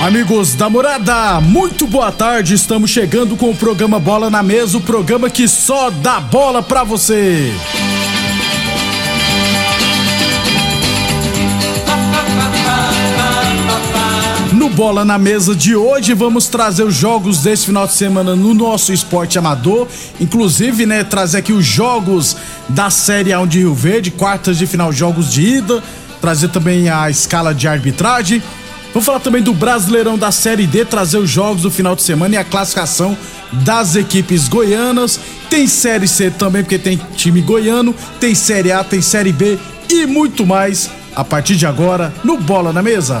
Amigos da morada, muito boa tarde. Estamos chegando com o programa Bola na Mesa o programa que só dá bola pra você. Bola na Mesa de hoje, vamos trazer os jogos desse final de semana no nosso esporte amador. Inclusive, né, trazer aqui os jogos da Série A de Rio Verde, quartas de final, jogos de ida. Trazer também a escala de arbitragem. Vamos falar também do Brasileirão da Série D, trazer os jogos do final de semana e a classificação das equipes goianas. Tem Série C também, porque tem time goiano. Tem Série A, tem Série B e muito mais a partir de agora no Bola na Mesa.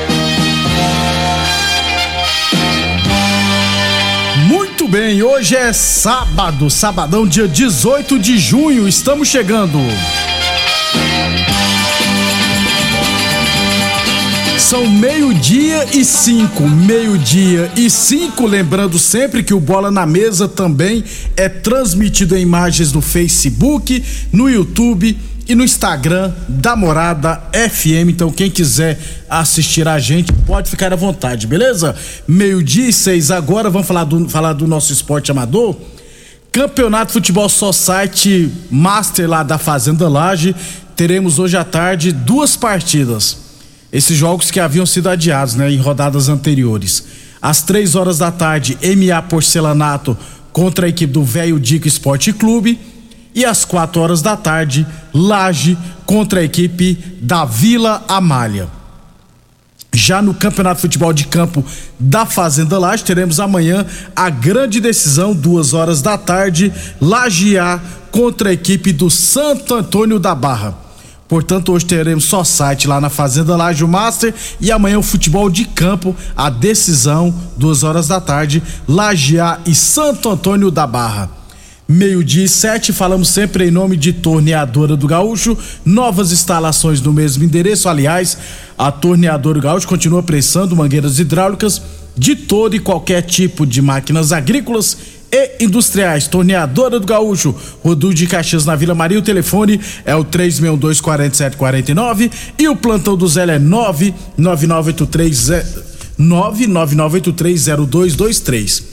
Bem, hoje é sábado, sabadão, dia 18 de junho, estamos chegando. São meio-dia e cinco, meio-dia e cinco. Lembrando sempre que o Bola na Mesa também é transmitido em imagens no Facebook, no YouTube e no Instagram da Morada FM. Então, quem quiser assistir a gente, pode ficar à vontade, beleza? Meio-dia e seis agora, vamos falar do, falar do nosso esporte amador. Campeonato Futebol Society Master lá da Fazenda Laje. Teremos hoje à tarde duas partidas esses jogos que haviam sido adiados, né, em rodadas anteriores. Às três horas da tarde, MA Porcelanato contra a equipe do Velho Dico Esporte Clube. E às quatro horas da tarde, Laje contra a equipe da Vila Amália. Já no Campeonato de Futebol de Campo da Fazenda Laje, teremos amanhã a grande decisão, duas horas da tarde, Laje A contra a equipe do Santo Antônio da Barra. Portanto, hoje teremos só site lá na Fazenda Laje Master e amanhã o futebol de campo, a decisão, duas horas da tarde, Lajeá e Santo Antônio da Barra. Meio-dia e sete, falamos sempre em nome de Torneadora do Gaúcho, novas instalações no mesmo endereço. Aliás, a Torneadora do Gaúcho continua prestando mangueiras hidráulicas de todo e qualquer tipo de máquinas agrícolas e industriais. Torneadora do Gaúcho, Rodul de Caxias na Vila Maria. O telefone é o 3624749 e o plantão do Zé é 999830223.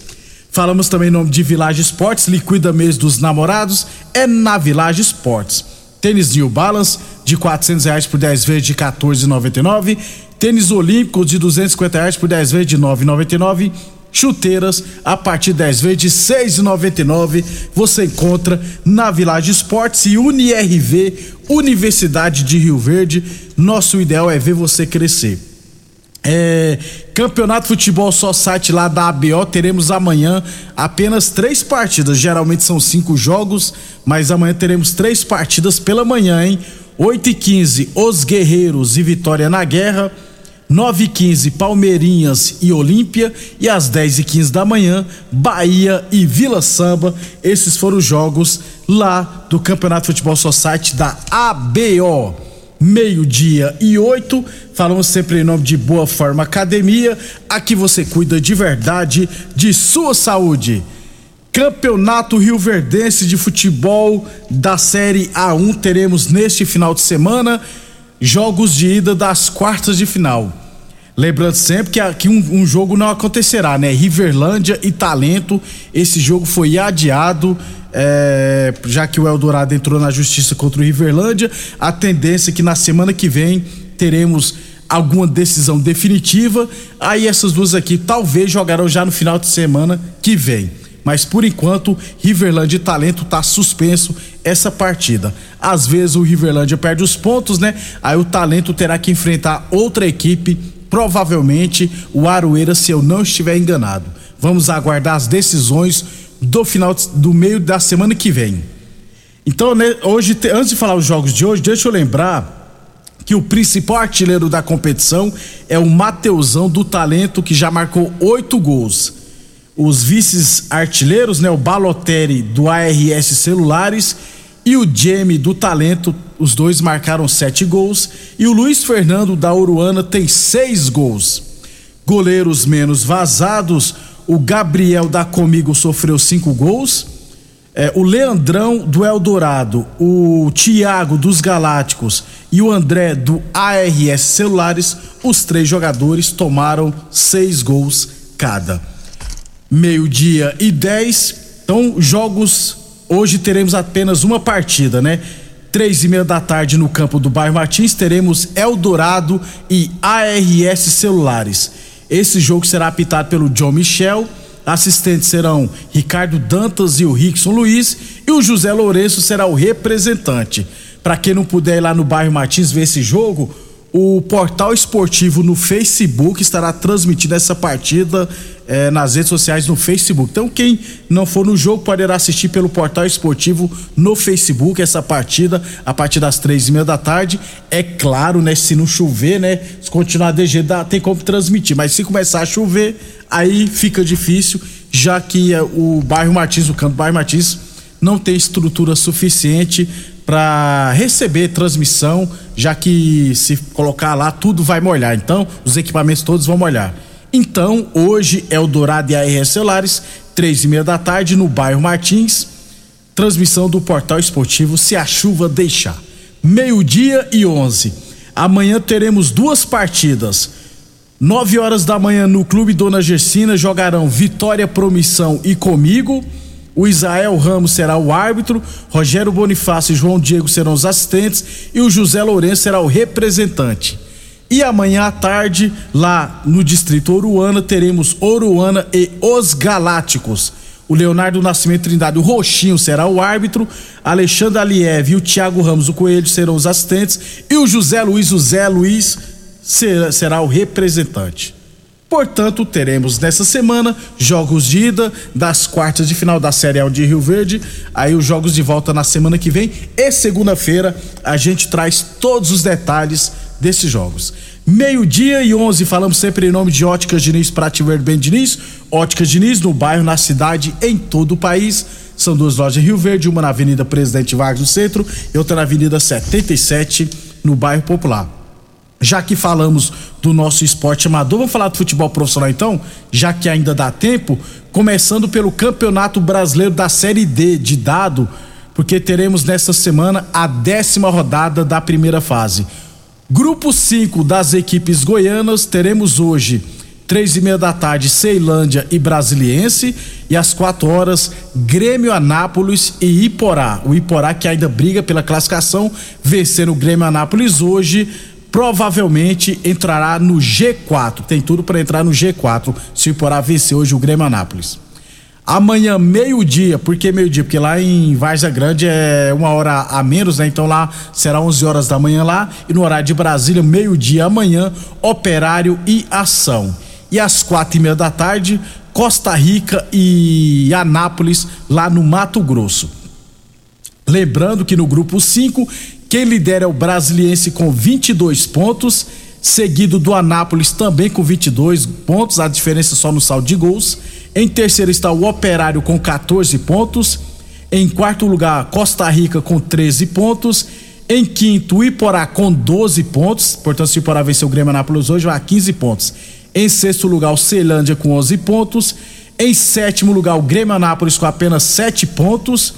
Falamos também em nome de Village Esportes, liquida mês dos namorados, é na Village Esportes. Tênis New Balance de quatrocentos reais por 10 vezes de 14,99. Tênis Olímpico de 250 reais por 10 vezes de 9,99 chuteiras a partir 10 vezes de 6,99 você encontra na Village Esportes e UniRV Universidade de Rio Verde. Nosso ideal é ver você crescer. É, Campeonato Futebol Só Site lá da ABO, teremos amanhã apenas três partidas. Geralmente são cinco jogos, mas amanhã teremos três partidas pela manhã, hein? 8 e 15 Os Guerreiros e Vitória na Guerra. 9 e 15 Palmeirinhas e Olímpia e às 10 e 15 da manhã Bahia e Vila Samba. Esses foram os jogos lá do Campeonato Futebol Society da ABO. Meio-dia e oito, falamos sempre em nome de Boa Forma Academia. Aqui você cuida de verdade de sua saúde. Campeonato Rio Verdense de Futebol da Série A1 teremos neste final de semana jogos de ida das quartas de final. Lembrando sempre que aqui um, um, jogo não acontecerá, né? Riverlândia e Talento. Esse jogo foi adiado, é, já que o Eldorado entrou na justiça contra o Riverlândia. A tendência é que na semana que vem teremos alguma decisão definitiva. Aí essas duas aqui talvez jogarão já no final de semana que vem mas por enquanto Riverlândia e Talento tá suspenso essa partida. Às vezes o Riverlândia perde os pontos, né? Aí o Talento terá que enfrentar outra equipe, provavelmente o Aroeira, se eu não estiver enganado. Vamos aguardar as decisões do final do meio da semana que vem. Então, né, hoje, antes de falar os jogos de hoje, deixa eu lembrar que o principal artilheiro da competição é o Mateusão do Talento, que já marcou oito gols. os vices-artilheiros, né? O Balotelli do ARS Celulares e o Jamie do Talento, os dois marcaram sete gols. E o Luiz Fernando da Uruana tem seis gols. Goleiros menos vazados, o Gabriel da Comigo sofreu cinco gols. É, o Leandrão do Eldorado, o Tiago dos Galácticos e o André do ARS Celulares, os três jogadores tomaram seis gols cada. Meio-dia e dez, então jogos. Hoje teremos apenas uma partida, né? Três e meia da tarde no campo do bairro Martins teremos Eldorado e ARS Celulares. Esse jogo será apitado pelo John Michel Assistentes serão Ricardo Dantas e o Rickson Luiz e o José Lourenço será o representante. Para quem não puder ir lá no bairro Martins ver esse jogo, o portal esportivo no Facebook estará transmitindo essa partida eh, nas redes sociais no Facebook. Então, quem não for no jogo poderá assistir pelo portal esportivo no Facebook essa partida a partir das três e meia da tarde. É claro, né? Se não chover, né? Se continuar DG, dá, tem como transmitir. Mas se começar a chover, aí fica difícil, já que eh, o bairro Martins, o campo bairro Martins, não tem estrutura suficiente para receber transmissão, já que se colocar lá tudo vai molhar. Então, os equipamentos todos vão molhar. Então, hoje é o Dourado e a RS Celulares, três e meia da tarde, no bairro Martins. Transmissão do Portal Esportivo Se a Chuva Deixar. Meio-dia e onze. Amanhã teremos duas partidas. Nove horas da manhã no Clube Dona Gersina jogarão Vitória Promissão e Comigo. O Israel Ramos será o árbitro, Rogério Bonifácio e João Diego serão os assistentes e o José Lourenço será o representante. E amanhã à tarde, lá no Distrito Oruana, teremos Oruana e os Galácticos. O Leonardo Nascimento Trindade, o Roxinho, será o árbitro, Alexandre Aliev e o Thiago Ramos, o Coelho, serão os assistentes, e o José Luiz, o Zé Luiz, será, será o representante. Portanto, teremos nessa semana jogos de ida das quartas de final da Série A de Rio Verde, aí os jogos de volta na semana que vem e segunda-feira a gente traz todos os detalhes desses jogos. Meio-dia e 11, falamos sempre em nome de Óticas Diniz, Prate Verde Diniz, Óticas Diniz no bairro, na cidade, em todo o país. São duas lojas em Rio Verde, uma na Avenida Presidente Vargas no centro e outra na Avenida 77 no bairro Popular já que falamos do nosso esporte amador, vamos falar do futebol profissional então, já que ainda dá tempo, começando pelo Campeonato Brasileiro da Série D de dado, porque teremos nesta semana a décima rodada da primeira fase. Grupo 5 das equipes goianas, teremos hoje, três e meia da tarde, Ceilândia e Brasiliense, e às quatro horas, Grêmio Anápolis e Iporá. O Iporá que ainda briga pela classificação, vencendo o Grêmio Anápolis hoje provavelmente entrará no G4. Tem tudo para entrar no G4 se o Iporá vencer hoje o Grêmio Anápolis. Amanhã, meio-dia, por que meio-dia? Porque lá em Varza Grande é uma hora a menos, né? Então lá será 11 horas da manhã lá. E no horário de Brasília, meio-dia amanhã, Operário e Ação. E às quatro e meia da tarde, Costa Rica e Anápolis, lá no Mato Grosso. Lembrando que no grupo 5 quem lidera é o Brasiliense com 22 pontos, seguido do Anápolis também com 22 pontos, a diferença só no saldo de gols. Em terceiro está o Operário com 14 pontos. Em quarto lugar, Costa Rica com 13 pontos. Em quinto, Iporá com 12 pontos. Portanto, se o Iporá vencer o Grêmio Anápolis hoje, vai a 15 pontos. Em sexto lugar, o Ceilândia com 11 pontos. Em sétimo lugar, o Grêmio Anápolis com apenas 7 pontos.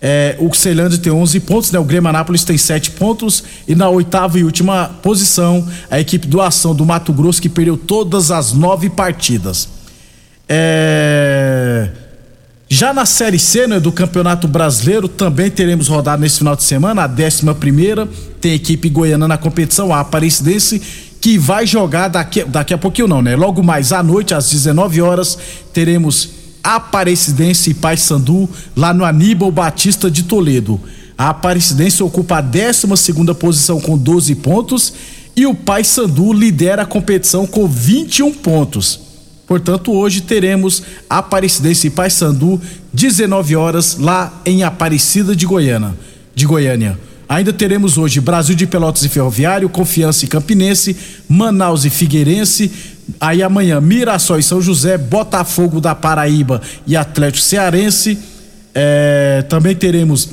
É, o Ceilândia tem 11 pontos, né? O Grêmio Anápolis tem 7 pontos. E na oitava e última posição, a equipe do Ação do Mato Grosso, que perdeu todas as nove partidas. É... Já na Série C né, do Campeonato Brasileiro, também teremos rodada nesse final de semana, a 11 primeira. Tem equipe goiana na competição, a Aparecidense, que vai jogar daqui, daqui a pouquinho não, né? Logo mais à noite, às 19 horas, teremos Aparecidense e Paysandu, lá no Aníbal Batista de Toledo. A Aparecidense ocupa a 12 posição com 12 pontos e o Paysandu lidera a competição com 21 pontos. Portanto, hoje teremos Aparecidense e Paysandu 19 horas lá em Aparecida de Goiânia, de Goiânia. Ainda teremos hoje Brasil de Pelotas e Ferroviário, Confiança e Campinense, Manaus e Figueirense. Aí amanhã, Mirassol São José, Botafogo da Paraíba e Atlético Cearense. É, também teremos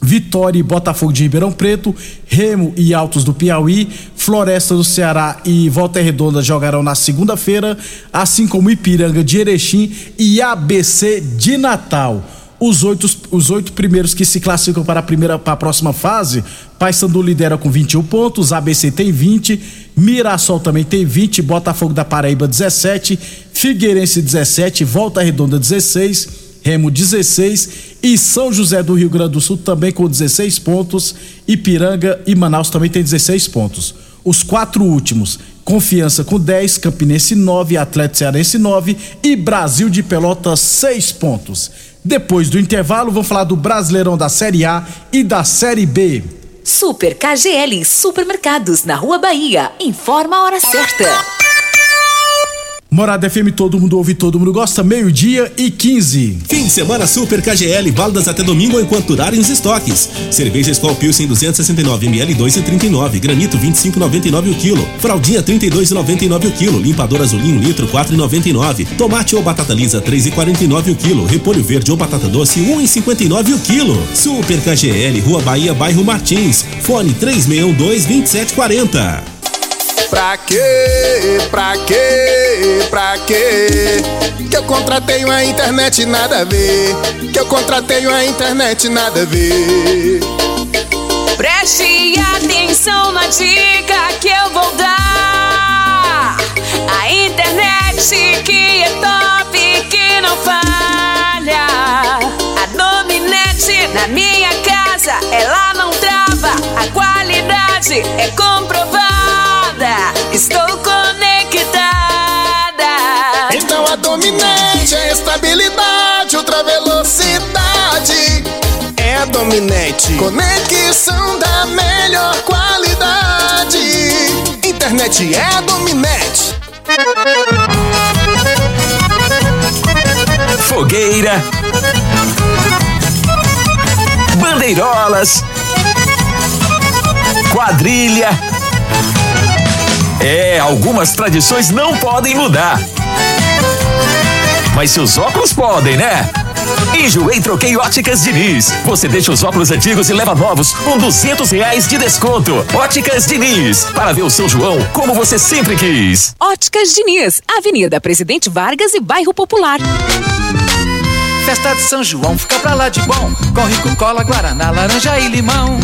Vitória e Botafogo de Ribeirão Preto, Remo e Altos do Piauí, Floresta do Ceará e Volta Redonda jogarão na segunda-feira, assim como Ipiranga de Erechim e ABC de Natal. Os oito, os oito primeiros que se classificam para a primeira para a próxima fase, Paysandu lidera com 21 pontos, ABC tem 20, Mirassol também tem 20, Botafogo da Paraíba 17, Figueirense 17, Volta Redonda 16, Remo 16 e São José do Rio Grande do Sul também com 16 pontos, Ipiranga e Manaus também tem 16 pontos. Os quatro últimos, Confiança com 10, Campinense 9, Atlético Cearense 9 e Brasil de Pelotas 6 pontos. Depois do intervalo, vamos falar do Brasileirão da Série A e da Série B. Super KGL Supermercados na Rua Bahia. Informa a hora certa. Morada FM, todo mundo ouve, todo mundo gosta, meio-dia e 15. Fim de semana Super KGL, baldas até domingo enquanto durarem os estoques. Cerveja Skol Pilsen 269 ml 2,39, granito 25,99 o quilo, fraldinha 32,99 o quilo, limpador azulinho litro 4,99, tomate ou batata lisa 3,49 o quilo, repolho verde ou batata doce 1,59 o quilo. Super KGL, Rua Bahia, bairro Martins, fone 3612 2740. Pra quê? Pra quê? Quê? Que eu contratei uma internet nada a ver. Que eu contratei uma internet nada a ver. Preste atenção na dica que eu vou dar. A internet que é top, que não falha. A dominante na minha casa, ela não trava. A qualidade é comprovada estou conectada. A dominante é estabilidade, ultra velocidade. É a dominante, conexão da melhor qualidade. Internet é a dominante. Fogueira, bandeirolas, quadrilha é, algumas tradições não podem mudar. Mas seus óculos podem, né? Enjoei Troquei Óticas Diniz. Você deixa os óculos antigos e leva novos com duzentos reais de desconto. Óticas Diniz. Para ver o São João como você sempre quis. Óticas Diniz. Avenida Presidente Vargas e Bairro Popular. Festa de São João fica pra lá de bom. Com rico cola, guaraná, laranja e limão.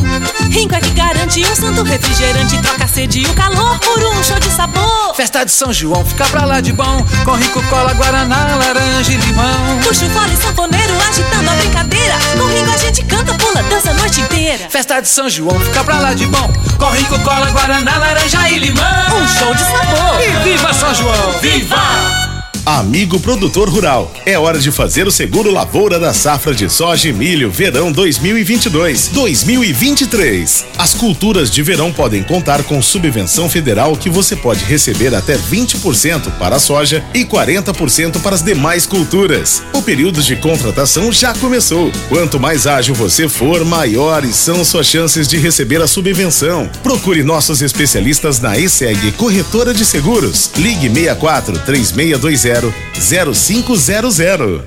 Rinco é que garante um santo refrigerante. Troca a sede e o calor por um show de sabor. Festa de São João fica pra lá de bom. Com rico cola, guaraná, laranja e limão. Puxa o fole sanfoneiro agitando a brincadeira. Com Rinco a gente canta, pula, dança a noite inteira. Festa de São João fica pra lá de bom. Com rico cola, guaraná, laranja e limão. Um show de sabor. E viva São João! Viva! Amigo produtor rural, é hora de fazer o seguro lavoura da safra de soja e milho verão 2022-2023. As culturas de verão podem contar com subvenção federal que você pode receber até 20% para a soja e 40% para as demais culturas. O período de contratação já começou. Quanto mais ágil você for, maiores são suas chances de receber a subvenção. Procure nossos especialistas na ESEG Corretora de Seguros. Ligue 64 3620 0500.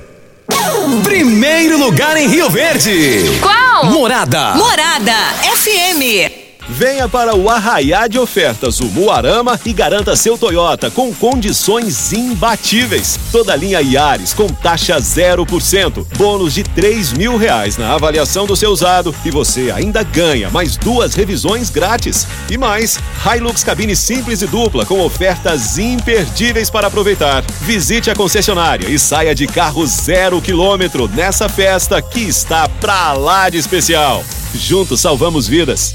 Primeiro lugar em Rio Verde. Qual? Morada. Morada FM. Venha para o Arraiá de Ofertas, o Muarama, e garanta seu Toyota com condições imbatíveis. Toda linha Yaris com taxa 0%, bônus de 3 mil reais na avaliação do seu usado e você ainda ganha mais duas revisões grátis. E mais, Hilux cabine simples e dupla com ofertas imperdíveis para aproveitar. Visite a concessionária e saia de carro zero quilômetro nessa festa que está pra lá de especial. Juntos salvamos vidas.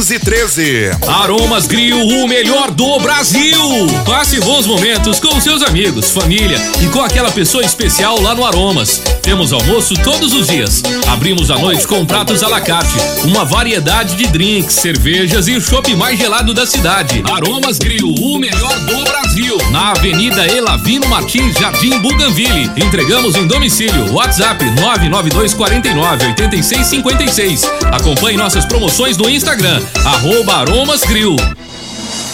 Aromas Grill, o melhor do Brasil. Passe bons momentos com seus amigos, família e com aquela pessoa especial lá no Aromas. Temos almoço todos os dias. Abrimos à noite com pratos à la carte, uma variedade de drinks, cervejas e o chopp mais gelado da cidade. Aromas Grill, o melhor do Brasil. Na Avenida Elavino Martins, Jardim Buganville. Entregamos em domicílio. WhatsApp 99249 8656. Acompanhe nossas promoções no Instagram, arroba Aromas Grill.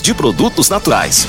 de produtos naturais.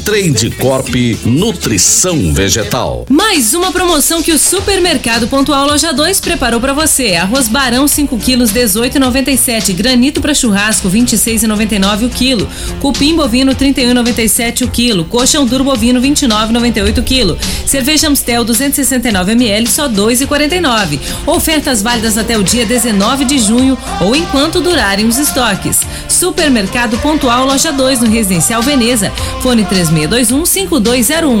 Trade Corp Nutrição Vegetal. Mais uma promoção que o Supermercado Pontual Loja 2 preparou para você. Arroz Barão 5 quilos 18,97, granito para churrasco 26,99 o quilo, cupim bovino 31,97 o quilo, coxão duro bovino 29,98 o quilo, cerveja Amstel 269 ml só 2,49. Ofertas válidas até o dia 19 de junho ou enquanto durarem os estoques. Supermercado Pontual Loja 2 no Residencial Veneza. Fone 3621 5201.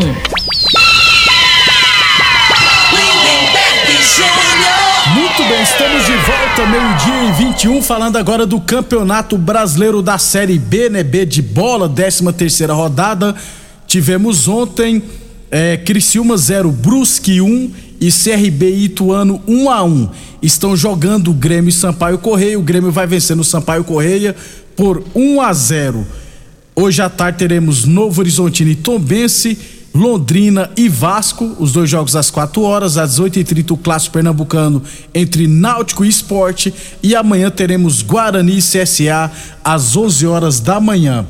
Muito bem, estamos de volta, meio-dia e 21, falando agora do Campeonato Brasileiro da Série B, né? B de bola, 13 terceira rodada. Tivemos ontem é, Criciúma 0, Brusque 1 e CRB Ituano 1 a 1. Estão jogando o Grêmio e Sampaio Correia. O Grêmio vai vencendo o Sampaio Correia por 1 a 0. Hoje à tarde teremos Novo Horizontino e Tombense, Londrina e Vasco, os dois jogos às 4 horas, às 8h30 o clássico pernambucano entre Náutico e Esporte e amanhã teremos Guarani e CSA às 11 horas da manhã.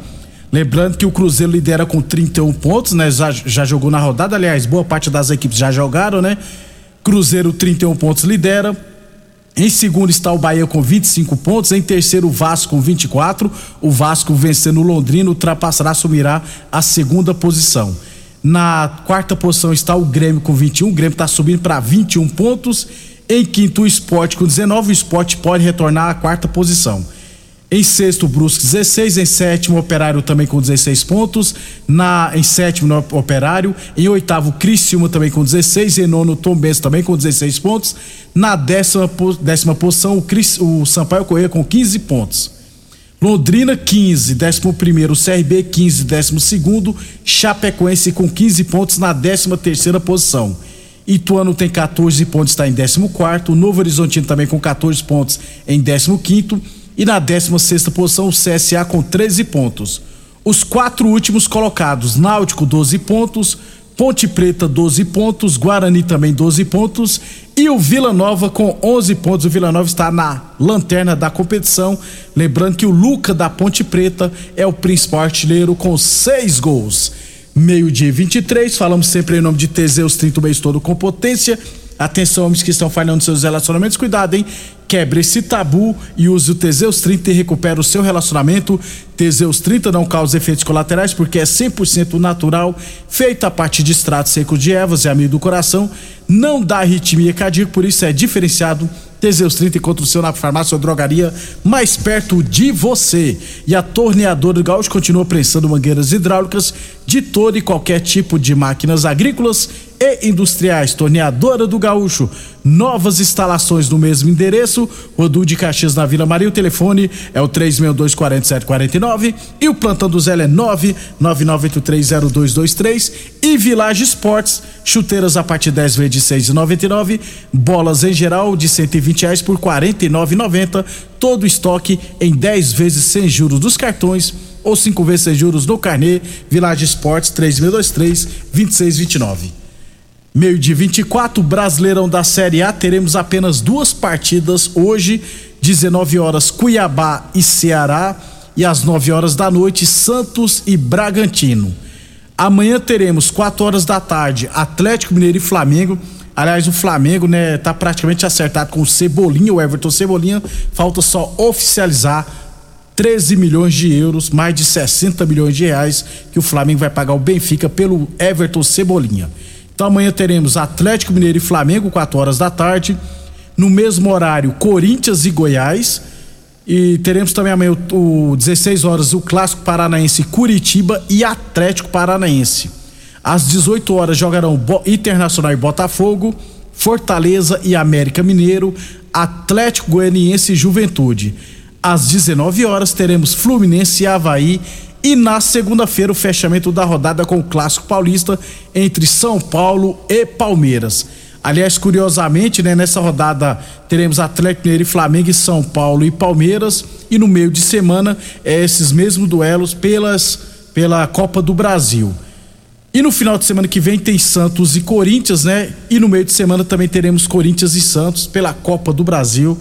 Lembrando que o Cruzeiro lidera com 31 pontos, né? Já, já jogou na rodada, aliás, boa parte das equipes já jogaram, né? Cruzeiro 31 pontos lidera. Em segundo está o Bahia com 25 pontos. Em terceiro, o Vasco com 24. O Vasco vencendo o Londrina ultrapassará, assumirá a segunda posição. Na quarta posição está o Grêmio com 21. O Grêmio está subindo para 21 pontos. Em quinto, o Esporte com 19. O Esporte pode retornar à quarta posição. Em sexto, Brusque 16. Em sétimo, Operário também com 16 pontos. Na, em sétimo, no Operário. Em oitavo, Criciúma também com 16. Em nono, Tom Benz também com 16 pontos. Na décima, décima posição, o, Cris, o Sampaio Correia com 15 pontos. Londrina 15, 11 o CRB 15, 12 Chapecoense com 15 pontos na 13 terceira posição. Ituano tem 14 pontos, está em 14 quarto. Novo Horizontino também com 14 pontos em 15 quinto e na 16 posição o CSA com 13 pontos. Os quatro últimos colocados: Náutico 12 pontos, Ponte Preta 12 pontos, Guarani também 12 pontos e o Vila Nova com 11 pontos. O Vila Nova está na lanterna da competição. Lembrando que o Luca da Ponte Preta é o principal artilheiro com seis gols. Meio-dia 23, falamos sempre em nome de Teseus 30 o mês todo com potência. Atenção, homens que estão falhando seus relacionamentos, cuidado, hein? Quebre esse tabu e use o Teseus 30 e recupera o seu relacionamento. Teseus 30 não causa efeitos colaterais porque é 100% natural, feito a partir de extratos secos de ervas e amido do coração, não dá arritmia cardíaca, por isso é diferenciado Teseus 30 encontra o seu na farmácia ou drogaria mais perto de você. E a torneadora do Gaúcho continua prensando mangueiras hidráulicas de todo e qualquer tipo de máquinas agrícolas e industriais. Torneadora do Gaúcho. Novas instalações no mesmo endereço. Rodu de Caxias na Vila Maria. O telefone é o 3624749 e o plantão do Zé é 999830223 e Village Esportes. Chuteiras a partir de 10 vezes de 6,99. Bolas em geral de 120 reais por 49,90. Todo estoque em 10 vezes sem juros dos cartões ou 5 vezes sem juros no carnê. Village Esportes 3623 2629. Meio de 24, Brasileirão da Série A, teremos apenas duas partidas hoje, 19 horas Cuiabá e Ceará e às 9 horas da noite Santos e Bragantino. Amanhã teremos 4 horas da tarde Atlético Mineiro e Flamengo. Aliás, o Flamengo, né, tá praticamente acertado com o Cebolinha, o Everton Cebolinha, falta só oficializar 13 milhões de euros, mais de 60 milhões de reais que o Flamengo vai pagar o Benfica pelo Everton Cebolinha. Então amanhã teremos Atlético Mineiro e Flamengo, 4 horas da tarde. No mesmo horário, Corinthians e Goiás. E teremos também amanhã, o, o 16 horas, o Clássico Paranaense Curitiba e Atlético Paranaense. Às 18 horas jogarão Internacional e Botafogo, Fortaleza e América Mineiro, Atlético Goianiense e Juventude. Às 19 horas teremos Fluminense e Havaí e na segunda-feira, o fechamento da rodada com o Clássico Paulista entre São Paulo e Palmeiras. Aliás, curiosamente, né, nessa rodada teremos Atlético Mineiro e Flamengo São Paulo e Palmeiras. E no meio de semana, é, esses mesmos duelos pelas, pela Copa do Brasil. E no final de semana que vem tem Santos e Corinthians, né? E no meio de semana também teremos Corinthians e Santos pela Copa do Brasil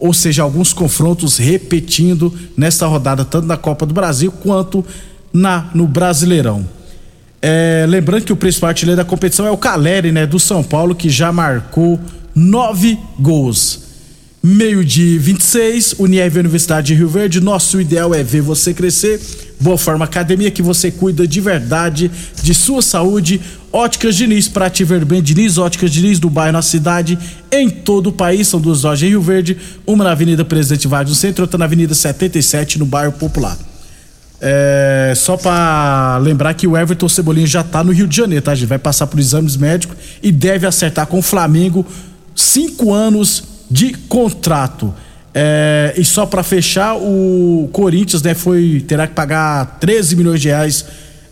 ou seja, alguns confrontos repetindo nesta rodada, tanto na Copa do Brasil quanto na no Brasileirão. É, lembrando que o principal artilheiro da competição é o Caleri, né, do São Paulo, que já marcou nove gols. Meio de 26, Unieve Universidade de Rio Verde. Nosso ideal é ver você crescer. Boa Forma Academia, que você cuida de verdade de sua saúde. Óticas Diniz, para te ver bem, Diniz, Óticas Diniz do bairro na cidade, em todo o país. São duas lojas em Rio Verde, uma na Avenida Presidente Vargas no centro, outra na Avenida 77, no bairro Popular. É, só para lembrar que o Everton Cebolinha já tá no Rio de Janeiro, tá? A gente vai passar por exames médicos e deve acertar com o Flamengo cinco anos de contrato. É, e só para fechar, o Corinthians né, foi, terá que pagar 13 milhões de reais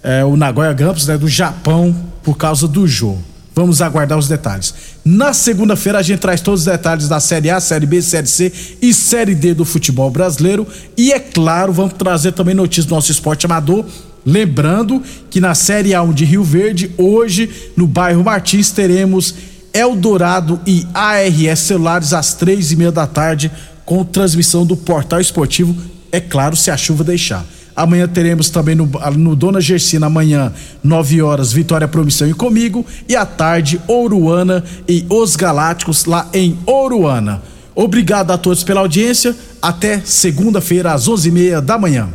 é, o Nagoya Grampus né, do Japão por causa do jogo. Vamos aguardar os detalhes. Na segunda-feira a gente traz todos os detalhes da Série A, Série B, Série C e Série D do futebol brasileiro. E é claro, vamos trazer também notícias do nosso esporte amador. Lembrando que na Série A1 de Rio Verde, hoje, no bairro Martins, teremos Eldorado e ARS Celulares às três e meia da tarde, com transmissão do Portal Esportivo, é claro, se a chuva deixar. Amanhã teremos também no, no Dona Gersina, amanhã, 9 horas, Vitória Promissão e comigo. E à tarde, Ouruana e Os Galácticos lá em Ouruana. Obrigado a todos pela audiência. Até segunda-feira, às 11 e meia da manhã.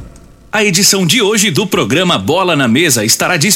A edição de hoje do programa Bola na Mesa estará disponível